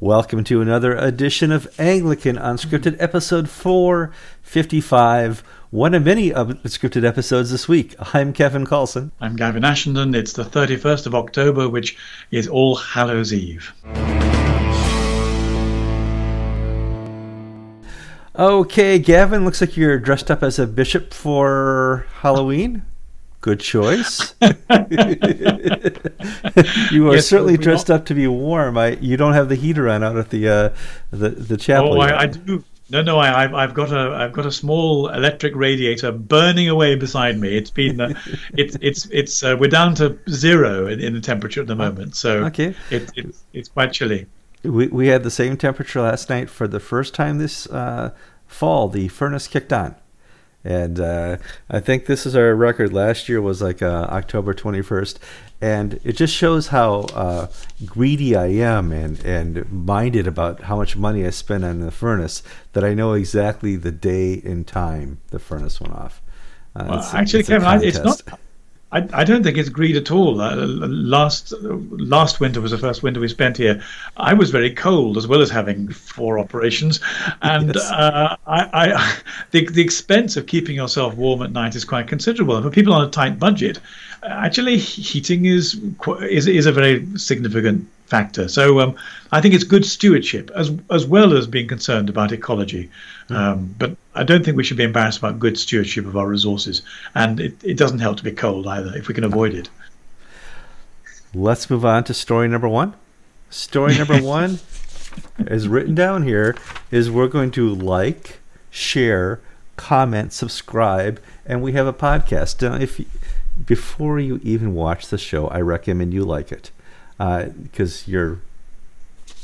Welcome to another edition of Anglican Unscripted, episode 455, one of many unscripted episodes this week. I'm Kevin Carlson. I'm Gavin Ashenden. It's the 31st of October, which is All Hallows Eve. Okay, Gavin, looks like you're dressed up as a bishop for Halloween. Good choice. you are yes, certainly dressed up to be warm. I you don't have the heater on out at the uh, the the chapel. Oh, I, I, do. No, no, I, have I've got a I've got a small electric radiator burning away beside me. It's been uh, it's it's it's uh, we're down to zero in, in, the temperature at the moment, so okay, it, it's it's quite chilly. We we had the same temperature last night for the first time this uh, fall. The furnace kicked on and uh, I think this is our record. Last year was like uh, October 21st, and it just shows how uh, greedy I am and and minded about how much money I spend on the furnace that I know exactly the day and time the furnace went off. Uh, well, actually, it's Kevin, it's not. I, I don't think it's greed at all. Uh, last last winter was the first winter we spent here. I was very cold as well as having four operations, and yes. uh, I, I, the the expense of keeping yourself warm at night is quite considerable. For people on a tight budget, actually heating is is is a very significant factor. So um, I think it's good stewardship as as well as being concerned about ecology. Mm. Um, but I don't think we should be embarrassed about good stewardship of our resources. And it, it doesn't help to be cold either if we can avoid it. Let's move on to story number one. Story number one is written down here is we're going to like, share, comment, subscribe, and we have a podcast. Now, if before you even watch the show, I recommend you like it because uh, your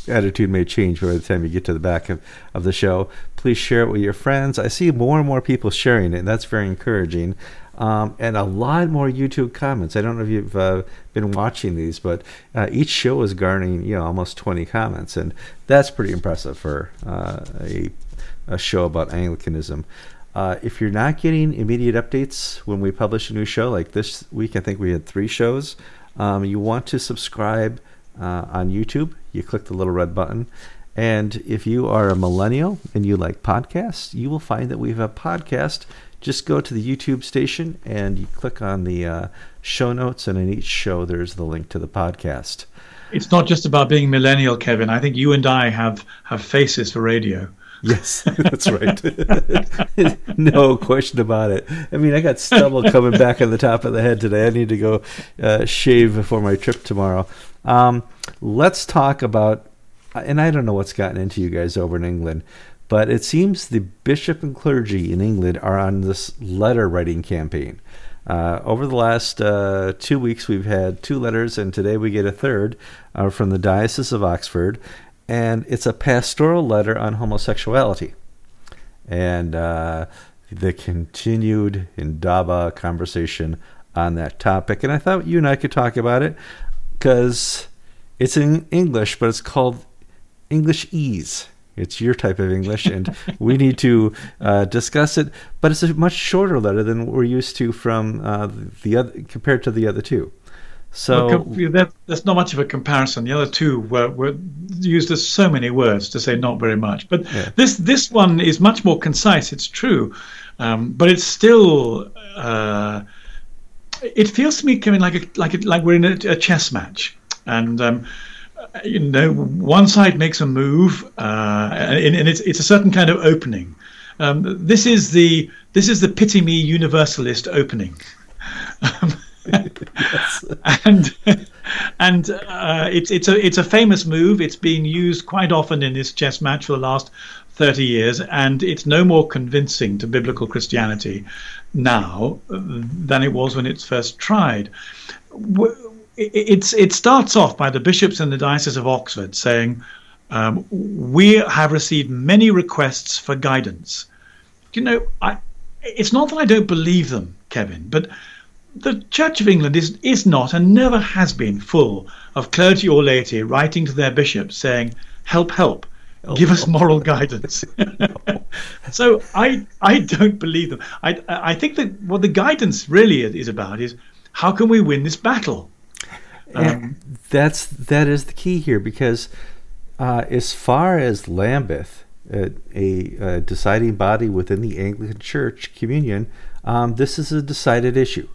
attitude may change by the time you get to the back of, of the show. Please share it with your friends. I see more and more people sharing it, and that's very encouraging. Um, and a lot more YouTube comments. I don't know if you've uh, been watching these, but uh, each show is garnering you know almost 20 comments, and that's pretty impressive for uh, a, a show about Anglicanism. Uh, if you're not getting immediate updates when we publish a new show, like this week, I think we had three shows. Um, you want to subscribe uh, on YouTube. You click the little red button. And if you are a millennial and you like podcasts, you will find that we have a podcast. Just go to the YouTube station and you click on the uh, show notes, and in each show, there's the link to the podcast. It's not just about being millennial, Kevin. I think you and I have, have faces for radio. Yes, that's right. no question about it. I mean, I got stubble coming back on the top of the head today. I need to go uh, shave before my trip tomorrow. Um, let's talk about, and I don't know what's gotten into you guys over in England, but it seems the bishop and clergy in England are on this letter writing campaign. Uh, over the last uh, two weeks, we've had two letters, and today we get a third uh, from the Diocese of Oxford, and it's a pastoral letter on homosexuality. And uh, the continued Indaba conversation on that topic. And I thought you and I could talk about it because it's in English, but it's called Englishese. It's your type of English, and we need to uh, discuss it. But it's a much shorter letter than we're used to from uh, the other compared to the other two. So well, that, that's not much of a comparison. The other two were, were used as so many words to say not very much. But yeah. this this one is much more concise. It's true, um, but it's still. Uh, it feels to me coming like a, like a, like we're in a, a chess match, and um, you know one side makes a move, uh, and, and, it's it's a certain kind of opening. Um, this is the this is the pity me universalist opening. and and uh, it's it's a it's a famous move. It's been used quite often in this chess match for the last thirty years, and it's no more convincing to biblical Christianity now than it was when it's first tried. It's, it starts off by the bishops in the Diocese of Oxford saying, um, We have received many requests for guidance. You know, I, it's not that I don't believe them, Kevin, but the Church of England is, is not and never has been full of clergy or laity writing to their bishops saying, Help, help, give us moral guidance. so I I don't believe them. I I think that what the guidance really is about is how can we win this battle. Um, that's that is the key here because Uh, as far as Lambeth, a, a, a, deciding body within the Anglican Church communion, um, this is a decided issue.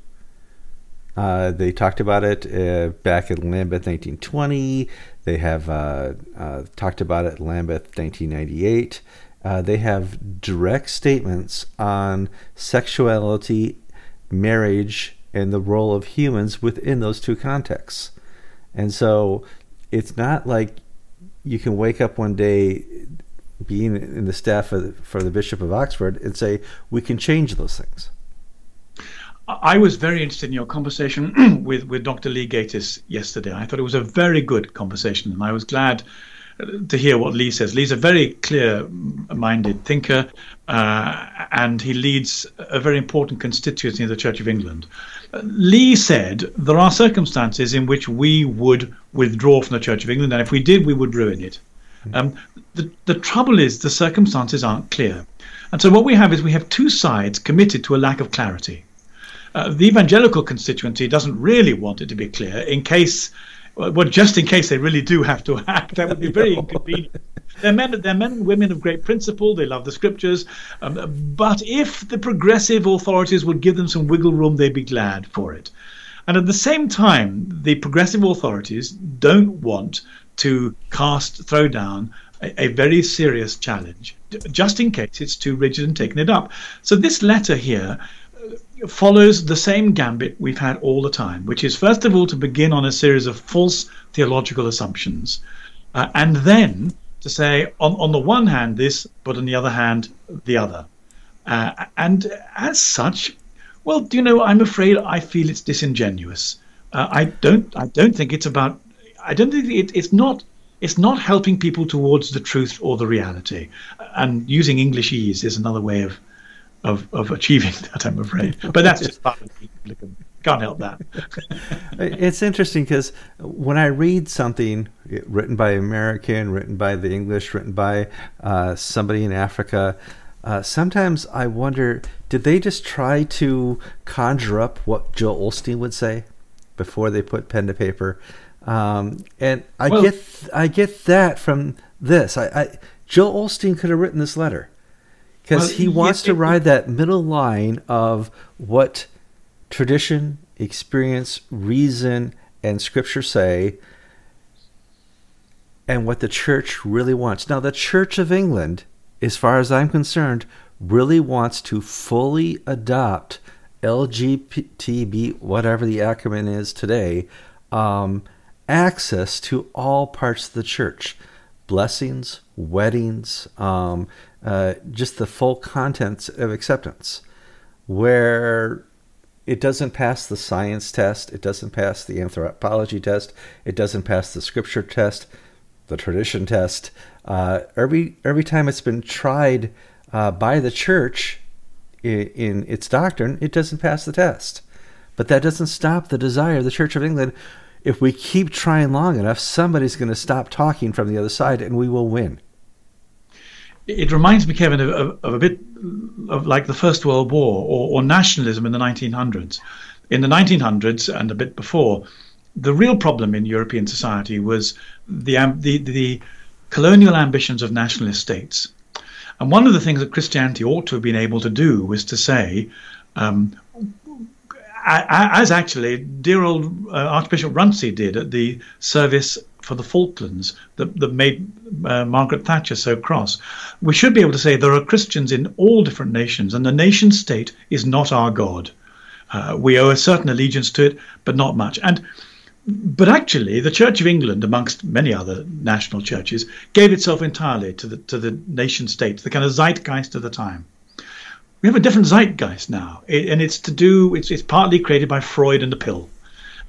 Uh, they talked about it uh, back in Lambeth 1920. They have uh, uh, talked about it in Lambeth 1998. Uh, they have direct statements on sexuality, marriage, and the role of humans within those two contexts. And so it's not like you can wake up one day being in the staff the, for the Bishop of Oxford and say, we can change those things. I was very interested in your conversation with, with Dr. Lee Gatiss yesterday. I thought it was a very good conversation, and I was glad uh, to hear what Lee says. Lee's a very clear minded thinker, uh, and he leads a very important constituency in the Church of England. Uh, Lee said there are circumstances in which we would withdraw from the Church of England, and if we did, we would ruin it. Hmm. Um, the, the trouble is, the circumstances aren't clear. And so, what we have is we have two sides committed to a lack of clarity. Uh, the evangelical constituency doesn't really want it to be clear in case, well, just in case they really do have to act. That would be very inconvenient. They're men, they're men and women of great principle. They love the scriptures. Um, but if the progressive authorities would give them some wiggle room, they'd be glad for it. And at the same time, the progressive authorities don't want to cast, throw down a, a, very serious challenge, just in case it's too rigid and taking it up. So this letter here follows the same gambit we've had all the time, which is first of all to begin on a series of false theological assumptions, uh, and then to say, on, on the one hand, this, but on the other hand, the other. Uh, and as such, well, do you know, I'm afraid I feel it's disingenuous. Uh, I don't, I don't think it's about, I don't think it, it's not it's not helping people towards the truth or the reality. And using Englishese is another way of of, of achieving that, I'm afraid. But that's just part of the Can't help that. it's interesting because when I read something written by American, written by the English, written by uh, somebody in Africa, uh, sometimes I wonder did they just try to conjure up what Joel Osteen would say before they put pen to paper? Um, and I well, get I get that from this. I, I Joel Osteen could have written this letter because well, he wants to ride that middle line of what tradition, experience, reason, and scripture say, and what the church really wants. Now, the Church of England, as far as I'm concerned, really wants to fully adopt LGBTB, whatever the acronym is today, um, access to all parts of the church blessings, weddings, um, uh, just the full contents of acceptance, where it doesn't pass the science test, it doesn't pass the anthropology test, it doesn't pass the scripture test, the tradition test. Uh, every every time it's been tried uh, by the church in, in its doctrine, it doesn't pass the test. But that doesn't stop the desire of the Church of England. If we keep trying long enough, somebody's going to stop talking from the other side, and we will win it reminds me, Kevin, of, of, a bit of like the First World War or, or, nationalism in the 1900s. In the 1900s and a bit before, the real problem in European society was the, the, the colonial ambitions of nationalist states. And one of the things that Christianity ought to have been able to do was to say, um, as actually dear old uh, Archbishop Runcie did at the service for the Falklands that, that made uh, Margaret Thatcher so cross. We should be able to say there are Christians in all different nations, and the nation state is not our God. Uh, we owe a certain allegiance to it, but not much. And but actually, the Church of England, amongst many other national churches, gave itself entirely to the to the nation state, the kind of zeitgeist of the time we have a different zeitgeist now, and it's to do. It's it's partly created by Freud and the pill.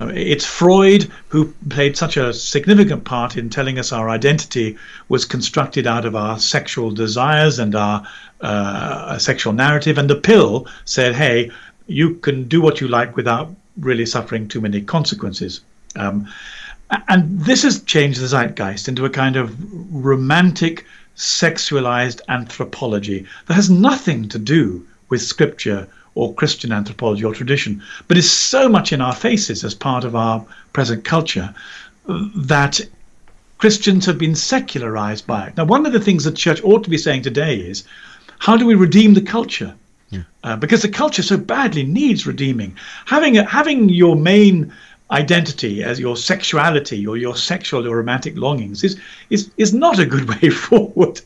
Uh, it's Freud who played such a significant part in telling us our identity was constructed out of our sexual desires and our uh, sexual narrative. And the pill said, hey, you can do what you like without really suffering too many consequences. Um, and this has changed the zeitgeist into a kind of romantic sexualized anthropology that has nothing to do with scripture or Christian anthropology or tradition, but is so much in our faces as part of our present culture that Christians have been secularized by it. Now, one of the things the church ought to be saying today is how do we redeem the culture? Yeah. Uh, because the culture so badly needs redeeming. Having a, having your main identity as your sexuality or your sexual or romantic longings is is is not a good way forward.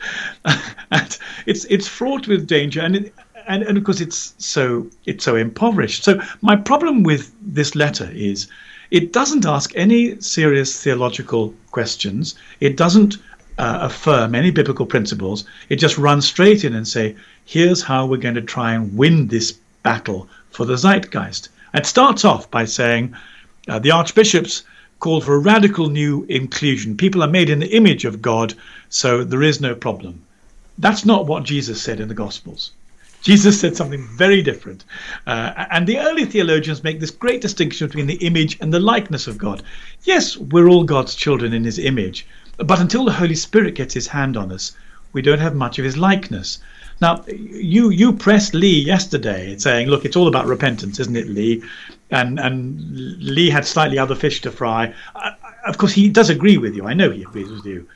and it's it's fraught with danger, and it, and and of course it's so it's so impoverished. So my problem with this letter is it doesn't ask any serious theological questions. It doesn't uh, affirm any biblical principles. It just runs straight in and say, here's how we're going to try and win this battle for the zeitgeist. It starts off by saying uh, the archbishops called for a radical new inclusion. People are made in the image of God, so there is no problem. That's not what Jesus said in the Gospels. Jesus said something very different. Uh, and the early theologians make this great distinction between the image and the likeness of God. Yes, we're all God's children in his image, but until the Holy Spirit gets his hand on us, we don't have much of his likeness. Now, you you pressed Lee yesterday saying, look, it's all about repentance, isn't it, Lee? And and Lee had slightly other fish to fry. Uh, of course, he does agree with you. I know he agrees with you.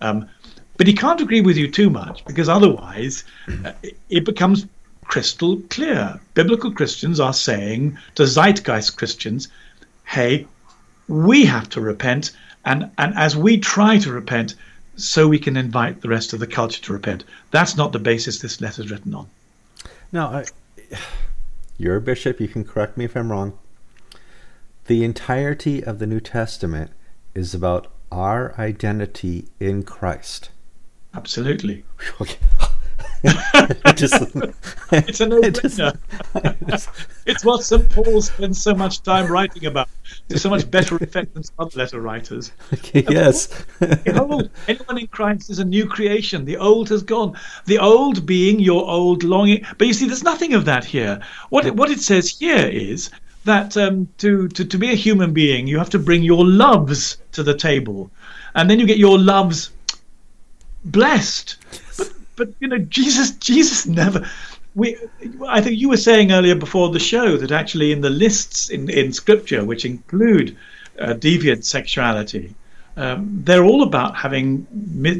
Um, but he can't agree with you too much because otherwise uh, it becomes crystal clear. Biblical Christians are saying to zeitgeist Christians, hey, we have to repent. And, and as we try to repent, so we can invite the rest of the culture to repent. That's not the basis this letter is written on. No, I, you're a bishop. You can correct me if I'm wrong. The entirety of the New Testament is about our identity in Christ. Absolutely. Okay. just, it's a no-brainer. it's what St. Paul spends so much time writing about. It's so much better effect than some letter writers. Okay, yes. Behold, anyone in Christ is a new creation. The old has gone. The old being your old longing. But you see, there's nothing of that here. What it, what it says here is that um, to, to, to be a human being, you have to bring your loves to the table. And then you get your loves blessed. But but you know, Jesus Jesus never we I think you were saying earlier before the show that actually in the lists in, in scripture which include uh, deviant sexuality, um, they're all about having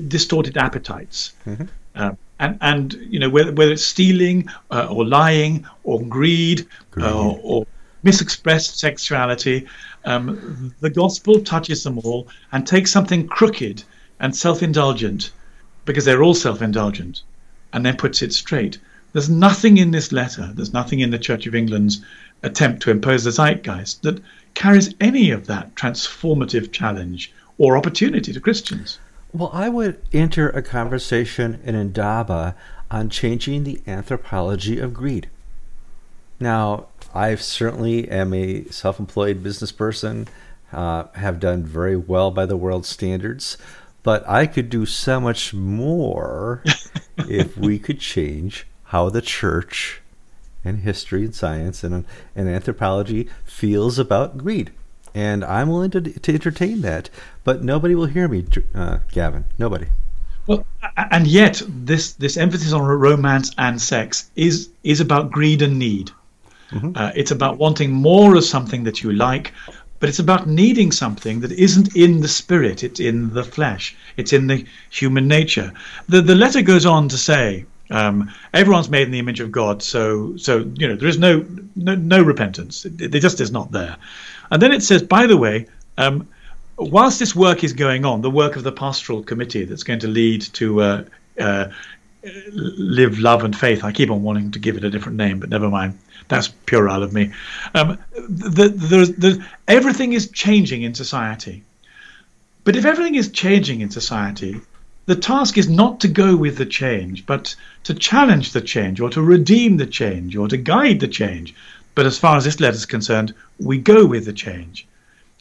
distorted appetites. Mm-hmm. Uh, and, and you know whether, whether it's stealing uh, or lying or greed, greed. Uh, or misexpressed sexuality, um, the gospel touches them all and takes something crooked and self-indulgent because they're all self indulgent, and then puts it straight. There's nothing in this letter, there's nothing in the Church of England's attempt to impose the zeitgeist that carries any of that transformative challenge or opportunity to Christians. Well, I would enter a conversation in Indaba on changing the anthropology of greed. Now, I certainly am a self employed business person, uh, have done very well by the world standards, but I could do so much more if we could change how the church and history and science and, and anthropology feels about greed. And I'm willing to, to entertain that, but nobody will hear me, uh, Gavin. Nobody. Well, and yet this this emphasis on romance and sex is is about greed and need. Mm-hmm. Uh, it's about wanting more of something that you like, but it's about needing something that isn't in the spirit, it's in the flesh, it's in the human nature. The, the letter goes on to say, um, everyone's made in the image of God, so so you know there is no no, no repentance. It, it, just is not there. And then it says, by the way, um, whilst this work is going on, the work of the pastoral committee that's going to lead to uh, uh, live, love, and faith. I keep on wanting to give it a different name, but never mind. That's puerile of me. Um, the, the, the, everything is changing in society. But if everything is changing in society, the task is not to go with the change, but to challenge the change or to redeem the change or to guide the change. But as far as this letter is concerned, we go with the change.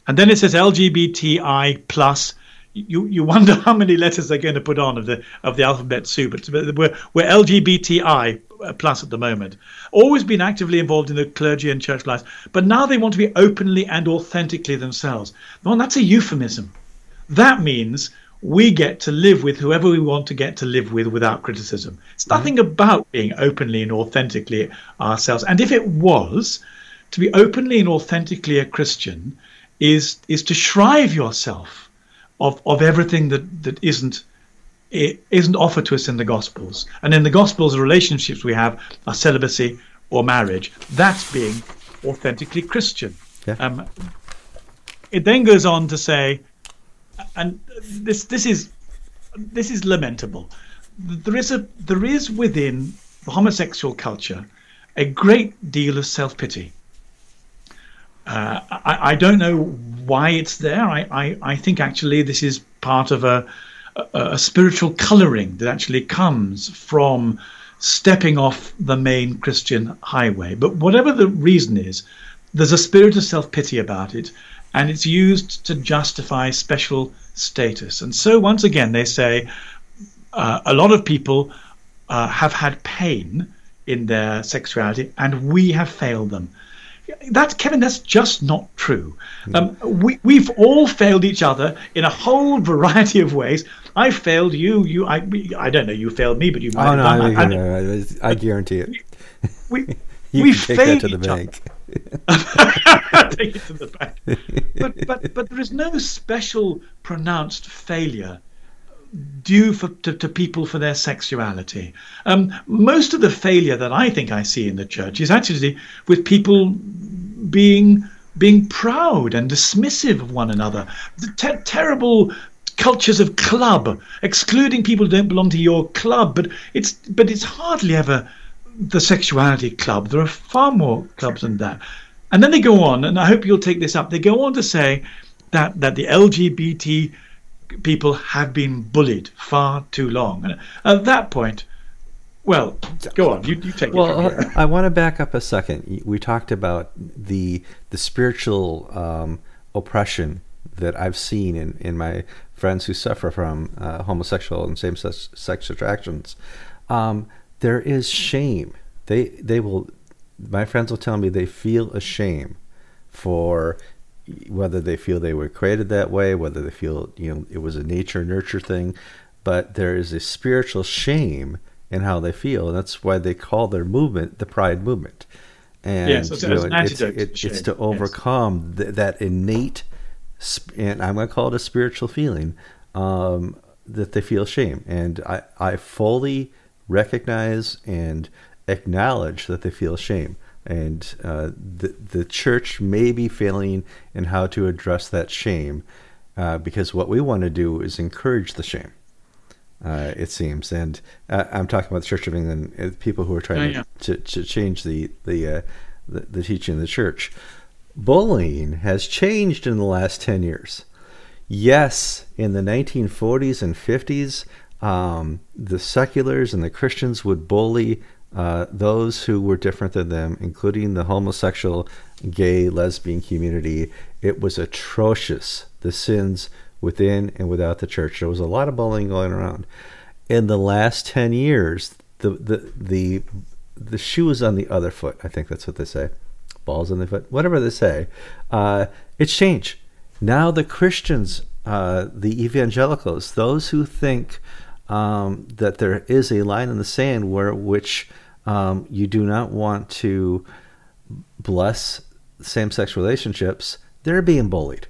And then it says LGBTI plus you you wonder how many letters they're going to put on of the of the alphabet soup. But we're we're LGBTI plus at the moment. Always been actively involved in the clergy and church life, but now they want to be openly and authentically themselves. Well, that's a euphemism. That means we get to live with whoever we want to get to live with without criticism. It's mm-hmm. nothing about being openly and authentically ourselves. And if it was, to be openly and authentically a Christian is is to shrive yourself of of everything that that isn't it isn't offered to us in the Gospels. And in the Gospels, the relationships we have are celibacy or marriage. That's being authentically Christian. Yeah. Um, it then goes on to say, and this this is this is lamentable. There is a there is within the homosexual culture a great deal of self pity. Uh, I, I, don't know why it's there. I, I, I, think actually this is part of a, a, a spiritual colouring that actually comes from stepping off the main Christian highway. But whatever the reason is, there's a spirit of self pity about it, and it's used to justify special status. And so, once again, they say uh, a lot of people uh, have had pain in their sexuality, and we have failed them. That Kevin, that's just not true. Um, we we've all failed each other in a whole variety of ways. I failed you. You, I, I don't know. You failed me, but you might. Oh no, I, I, I, I, guarantee it. We you we can take failed that to the bank. Take it to the bank. But but but there is no special pronounced failure due for, to, to, people for their sexuality. Um, most of the failure that I think I see in the church is actually with people being being proud and dismissive of one another. The te- terrible cultures of club, excluding people who don't belong to your club. But it's but it's hardly ever the sexuality club. There are far more clubs than that. And then they go on, and I hope you'll take this up. They go on to say that that the LGBT people have been bullied far too long. And at that point, well, go on. You, you take well, it. Well, I want to back up a second. We talked about the the spiritual um, oppression that I've seen in, in my friends who suffer from uh, homosexual and same sex, sex attractions. Um, there is shame. They they will. My friends will tell me they feel ashamed for whether they feel they were created that way, whether they feel you know it was a nature nurture thing, but there is a spiritual shame in how they feel, and that's why they call their movement the Pride movement. And yes, it's, you know, it's, it, it's, to overcome yes. th- that innate, and I'm going to call it a spiritual feeling um, that they feel shame, and I I fully recognize and acknowledge that they feel shame and uh, the the church may be failing in how to address that shame, uh, because what we want to do is encourage the shame. Uh, it seems, and uh, I'm talking about the Church of England, uh, people who are trying to, to, to change the the, uh, the the teaching of the church. Bullying has changed in the last ten years. Yes, in the 1940s and 50s, um, the seculars and the Christians would bully uh, those who were different than them, including the homosexual, gay, lesbian community. It was atrocious, the sins within and without the church. There was a lot of bullying going around. In the last 10 years, the, the, the, the shoe is on the other foot. I think that's what they say. Balls on the foot, whatever they say. Uh, it's changed. Now the Christians, uh, the evangelicals, those who think um, that there is a line in the sand where which um, you do not want to bless same-sex relationships, they're being bullied.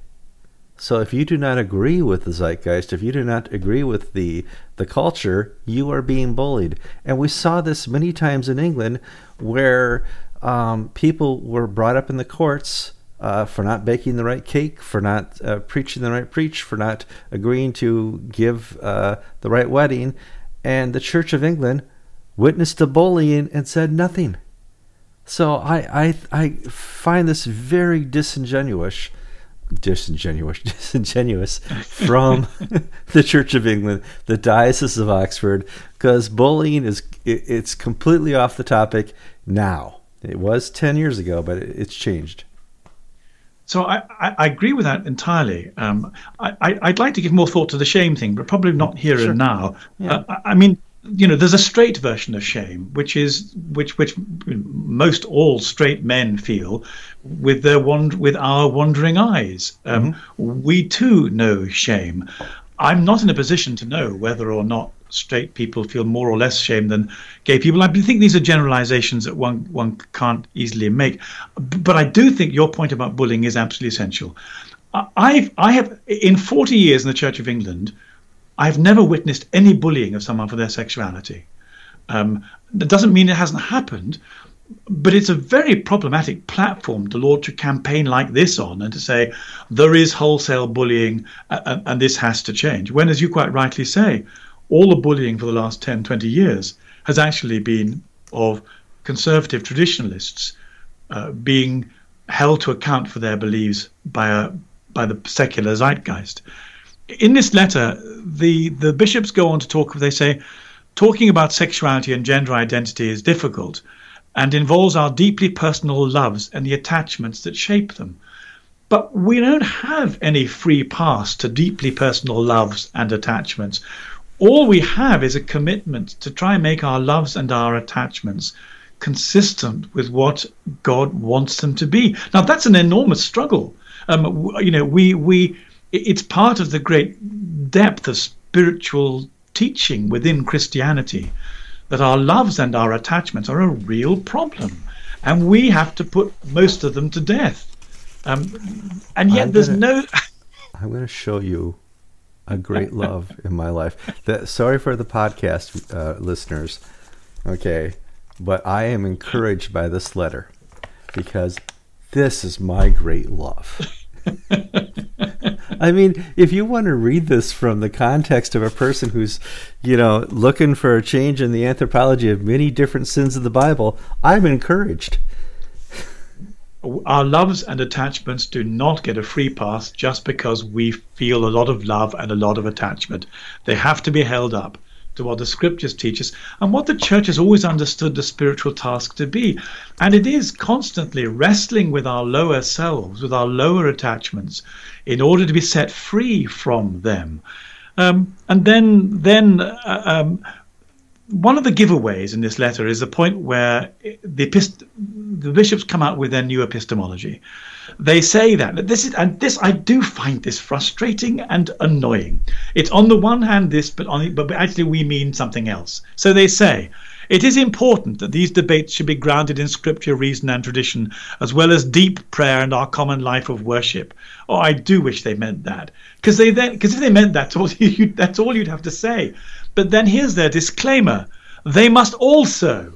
So if you do not agree with the zeitgeist, if you do not agree with the the culture, you are being bullied. And we saw this many times in England, where um, people were brought up in the courts uh, for not baking the right cake, for not uh, preaching the right preach, for not agreeing to give uh, the right wedding, and the Church of England witnessed the bullying and said nothing. So I, I, I find this very disingenuous, disingenuous, disingenuous from the Church of England, the Diocese of Oxford, because bullying is it, it's completely off the topic now. It was ten years ago, but it, it's changed. So I, I, I, agree with that entirely. Um, I, would like to give more thought to the shame thing, but probably not here sure. and now. Yeah. Uh, I mean, you know there's a straight version of shame which is which which most all straight men feel with their wand- with our wandering eyes um, mm-hmm. we too know shame i'm not in a position to know whether or not straight people feel more or less shame than gay people i think these are generalizations that one one can't easily make but i do think your point about bullying is absolutely essential I've I have in 40 years in the Church of England, I've never witnessed any bullying of someone for their sexuality. Um, that doesn't mean it hasn't happened, but it's a very problematic platform to launch a campaign like this on and to say there is wholesale bullying and, and, this has to change. When, as you quite rightly say, all the bullying for the last 10, 20 years has actually been of conservative traditionalists uh, being held to account for their beliefs by a by the secular zeitgeist. In this letter, the the bishops go on to talk. They say, talking about sexuality and gender identity is difficult, and involves our deeply personal loves and the attachments that shape them. But we don't have any free pass to deeply personal loves and attachments. All we have is a commitment to try and make our loves and our attachments consistent with what God wants them to be. Now that's an enormous struggle. Um, you know, we we it's part of the great depth of spiritual teaching within Christianity that our loves and our attachments are a real problem, and we have to put most of them to death. Um, and yet, I'm there's gonna, no. I'm going to show you a great love in my life. That, sorry for the podcast uh, listeners, okay, but I am encouraged by this letter because this is my great love. I mean, if you want to read this from the context of a person who's, you know, looking for a change in the anthropology of many different sins of the Bible, I'm encouraged. Our loves and attachments do not get a free pass just because we feel a lot of love and a lot of attachment. They have to be held up to what the scriptures teach us and what the church has always understood the spiritual task to be. And it is constantly wrestling with our lower selves, with our lower attachments, in order to be set free from them. Um, and then, then uh, um, one of the giveaways in this letter is the point where the, epist- the bishops come out with their new epistemology they say that this is and this I do find this frustrating and annoying. It's on the one hand this, but on but actually we mean something else. So they say. It is important that these debates should be grounded in scripture, reason, and tradition, as well as deep prayer and our common life of worship. Oh, I do wish they meant that, because they then, because if they meant that, that's all you'd have to say. But then here's their disclaimer: they must also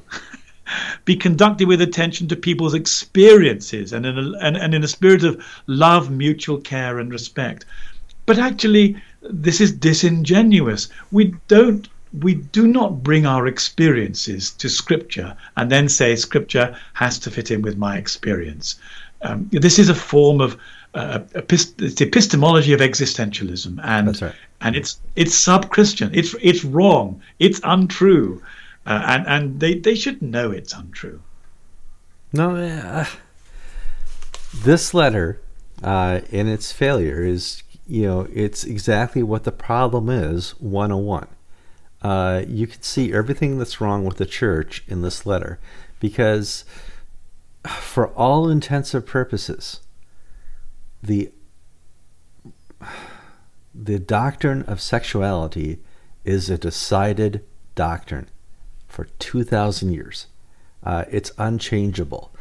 be conducted with attention to people's experiences and in a, and, and in a spirit of love, mutual care, and respect. But actually, this is disingenuous. We don't we do not bring our experiences to scripture and then say scripture has to fit in with my experience. Um, this is a form of uh, epist- it's the epistemology of existentialism, and right. and it's it's sub-Christian. It's it's wrong. It's untrue uh, and and they they should know it's untrue. No, uh, this letter, uh, in its failure, is you know it's exactly what the problem is. One on one. Uh, you can see everything that's wrong with the church in this letter, because for all intensive purposes, the the doctrine of sexuality is a decided doctrine for 2,000 years. Uh, it's unchangeable.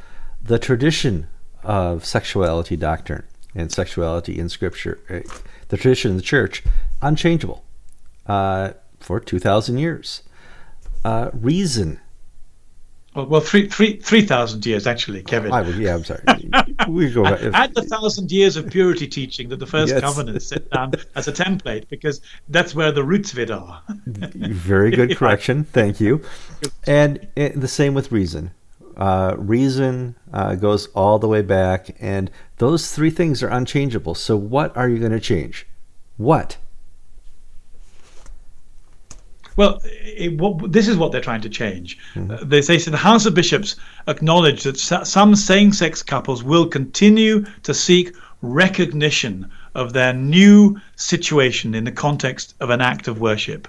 The tradition of sexuality doctrine and sexuality in Scripture, uh, the tradition in the church, unchangeable uh, for 2,000 years. Uh, reason well, three, three, three thousand years actually, Kevin. I would, yeah, I'm sorry. we go back. Add the thousand years of purity teaching that the first yes. covenant set down as a template, because that's where the roots of it are. Very good correction. Thank you. And it, the same with reason. Uh, reason uh, goes all the way back, and those three things are unchangeable. So, what are you going to change? What? Well, it, what, this is what they're trying to change. Mm-hmm. Uh, they say so the House of Bishops acknowledge that some same sex couples will continue to seek recognition of their new situation in the context of an act of worship.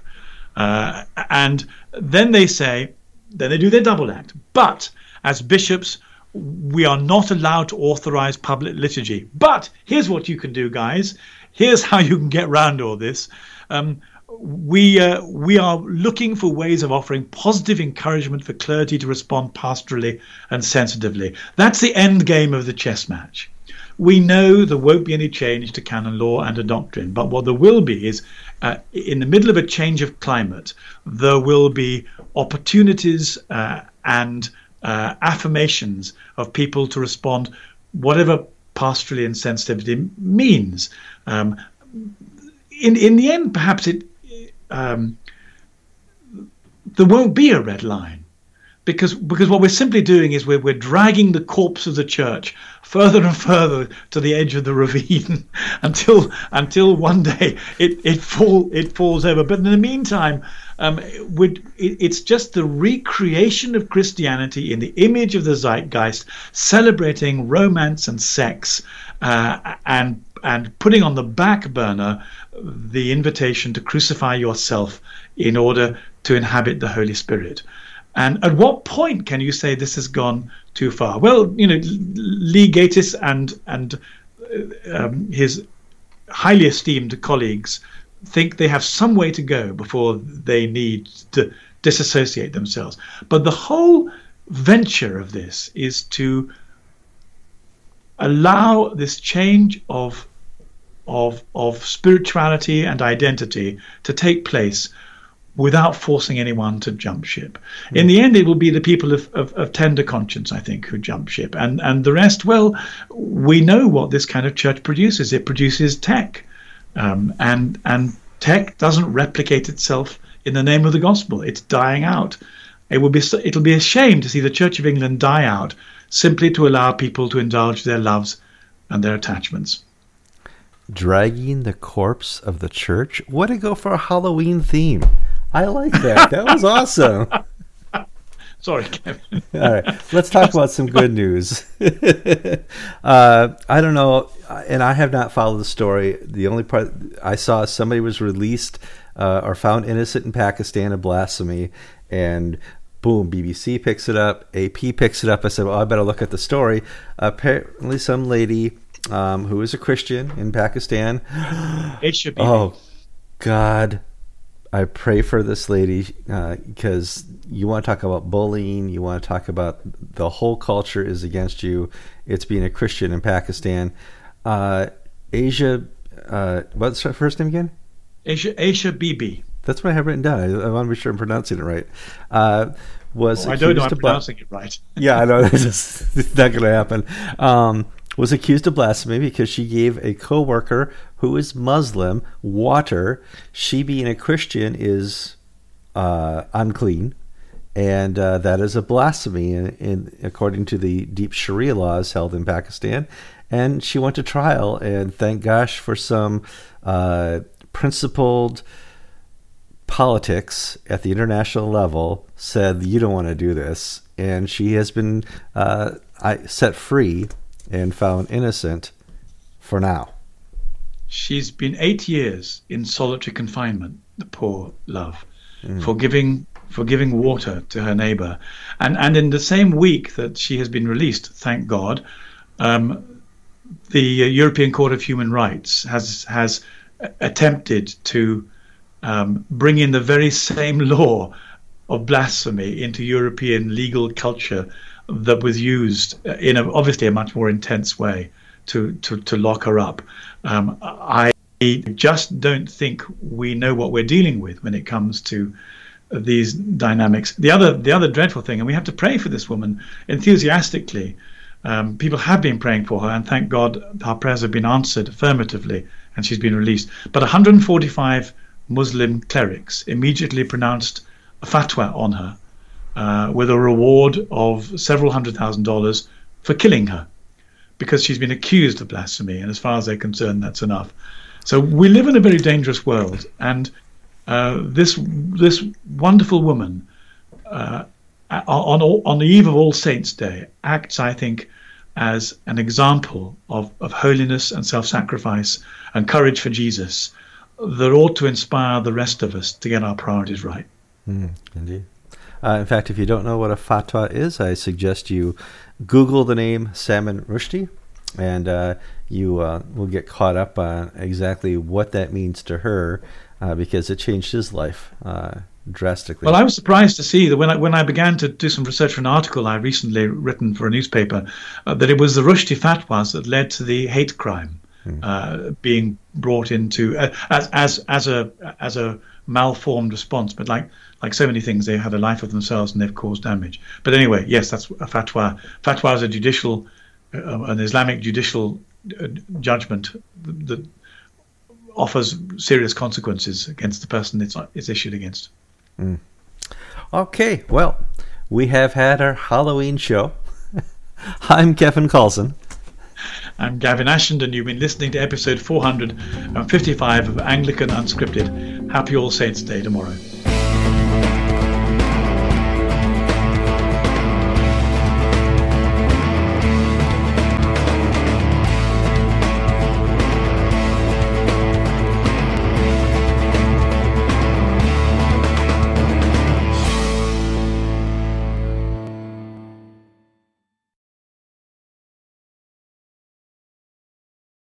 Uh, and then they say, then they do their double act. But as bishops, we are not allowed to authorize public liturgy. But here's what you can do, guys. Here's how you can get around all this. Um, we uh, we are looking for ways of offering positive encouragement for clergy to respond pastorally and sensitively. That's the end game of the chess match. we know there won't be any change to canon law and a doctrine, but what there will be is, uh, in the middle of a change of climate, there will be opportunities uh, and uh, affirmations of people to respond, whatever pastorally insensitivity means. Um, in in the end, perhaps it um, there won't be a red line because because what we're simply doing is we're, we're dragging the corpse of the church further and further to the edge of the ravine until until one day it it fall it falls over. But in the meantime um, it, it's just the recreation of Christianity in the image of the zeitgeist celebrating romance and sex uh, and and putting on the back burner the invitation to crucify yourself in order to inhabit the Holy Spirit. And at what point can you say this has gone too far? Well, you know, Lee Gatiss and and uh, um, his highly esteemed colleagues think they have some way to go before they need to disassociate themselves. But the whole venture of this is to allow this change of of of spirituality and identity to take place without forcing anyone to jump ship. Mm. In the end, it will be the people of, of, of, tender conscience, I think, who jump ship. And, and the rest, well, we know what this kind of church produces. It produces tech. Um, and, and tech doesn't replicate itself in the name of the gospel. It's dying out. It will be, it'll be a shame to see the Church of England die out simply to allow people to indulge their loves and their attachments. Dragging the corpse of the church? What to go for a Halloween theme? I like that. That was awesome. Sorry, Kevin. All right, let's talk about some good news. uh, I don't know, and I have not followed the story. The only part I saw somebody was released uh, or found innocent in Pakistan of blasphemy, and boom, BBC picks it up, AP picks it up. I said, well, I better look at the story. Apparently, some lady um, who is a Christian in Pakistan. It should be. Oh, God I pray for this lady because uh, you want to talk about bullying. You want to talk about the whole culture is against you. It's being a Christian in Pakistan. Uh, Asia, uh, what's her first name again? Asia Asia Bibi. That's what I have written down. I, I want to be sure I'm pronouncing it right. Uh, was oh, I don't know I'm pronouncing it right. yeah, I know. it's not going to happen. Um, was accused of blasphemy because she gave a co-worker who is Muslim water. She, being a Christian, is uh, unclean, and uh, that is a blasphemy, in, in, according to the deep Sharia laws held in Pakistan. And she went to trial, and thank gosh for some uh, principled politics at the international level said you don't want to do this, and she has been uh, set free and found innocent for now. She's been eight years in solitary confinement, the poor love, mm. for giving for giving water to her neighbor. And and in the same week that she has been released, thank God, um, the European Court of Human Rights has has attempted to um, bring in the very same law of blasphemy into European legal culture that was used in a, obviously a much more intense way to, to, to lock her up. Um, I just don't think we know what we're dealing with when it comes to these dynamics. The other the other dreadful thing, and we have to pray for this woman enthusiastically. Um, people have been praying for her, and thank God our prayers have been answered affirmatively, and she's been released. But 145 Muslim clerics immediately pronounced a fatwa on her uh, with a reward of several hundred thousand dollars for killing her because she's been accused of blasphemy. And as far as they're concerned, that's enough. So we live in a very dangerous world. And uh, this, this wonderful woman, uh, on, on the eve of All Saints' Day, acts, I think, as an example of, of holiness and self sacrifice and courage for Jesus that ought to inspire the rest of us to get our priorities right. Mm, indeed. Uh, in fact, if you don't know what a fatwa is, I suggest you Google the name Salman Rushdie, and uh, you uh, will get caught up on exactly what that means to her, uh, because it changed his life. Uh, drastically. Well, I was surprised to see that when I when I began to do some research for an article I recently written for a newspaper, uh, that it was the Rushdie fatwas that led to the hate crime hmm. uh, being brought into uh, as as as a as a malformed response. But like like so many things, they had a life of themselves and they've caused damage. But anyway, yes, that's a fatwa. Fatwa is a judicial, uh, an Islamic judicial uh, judgment that offers serious consequences against the person it's, it's issued against. Mm. Okay, well, we have had our Halloween show. I'm Kevin Kallsen. I'm Gavin Ashenden, and you've been listening to episode 455 of Anglican Unscripted. Happy All Saints Day tomorrow.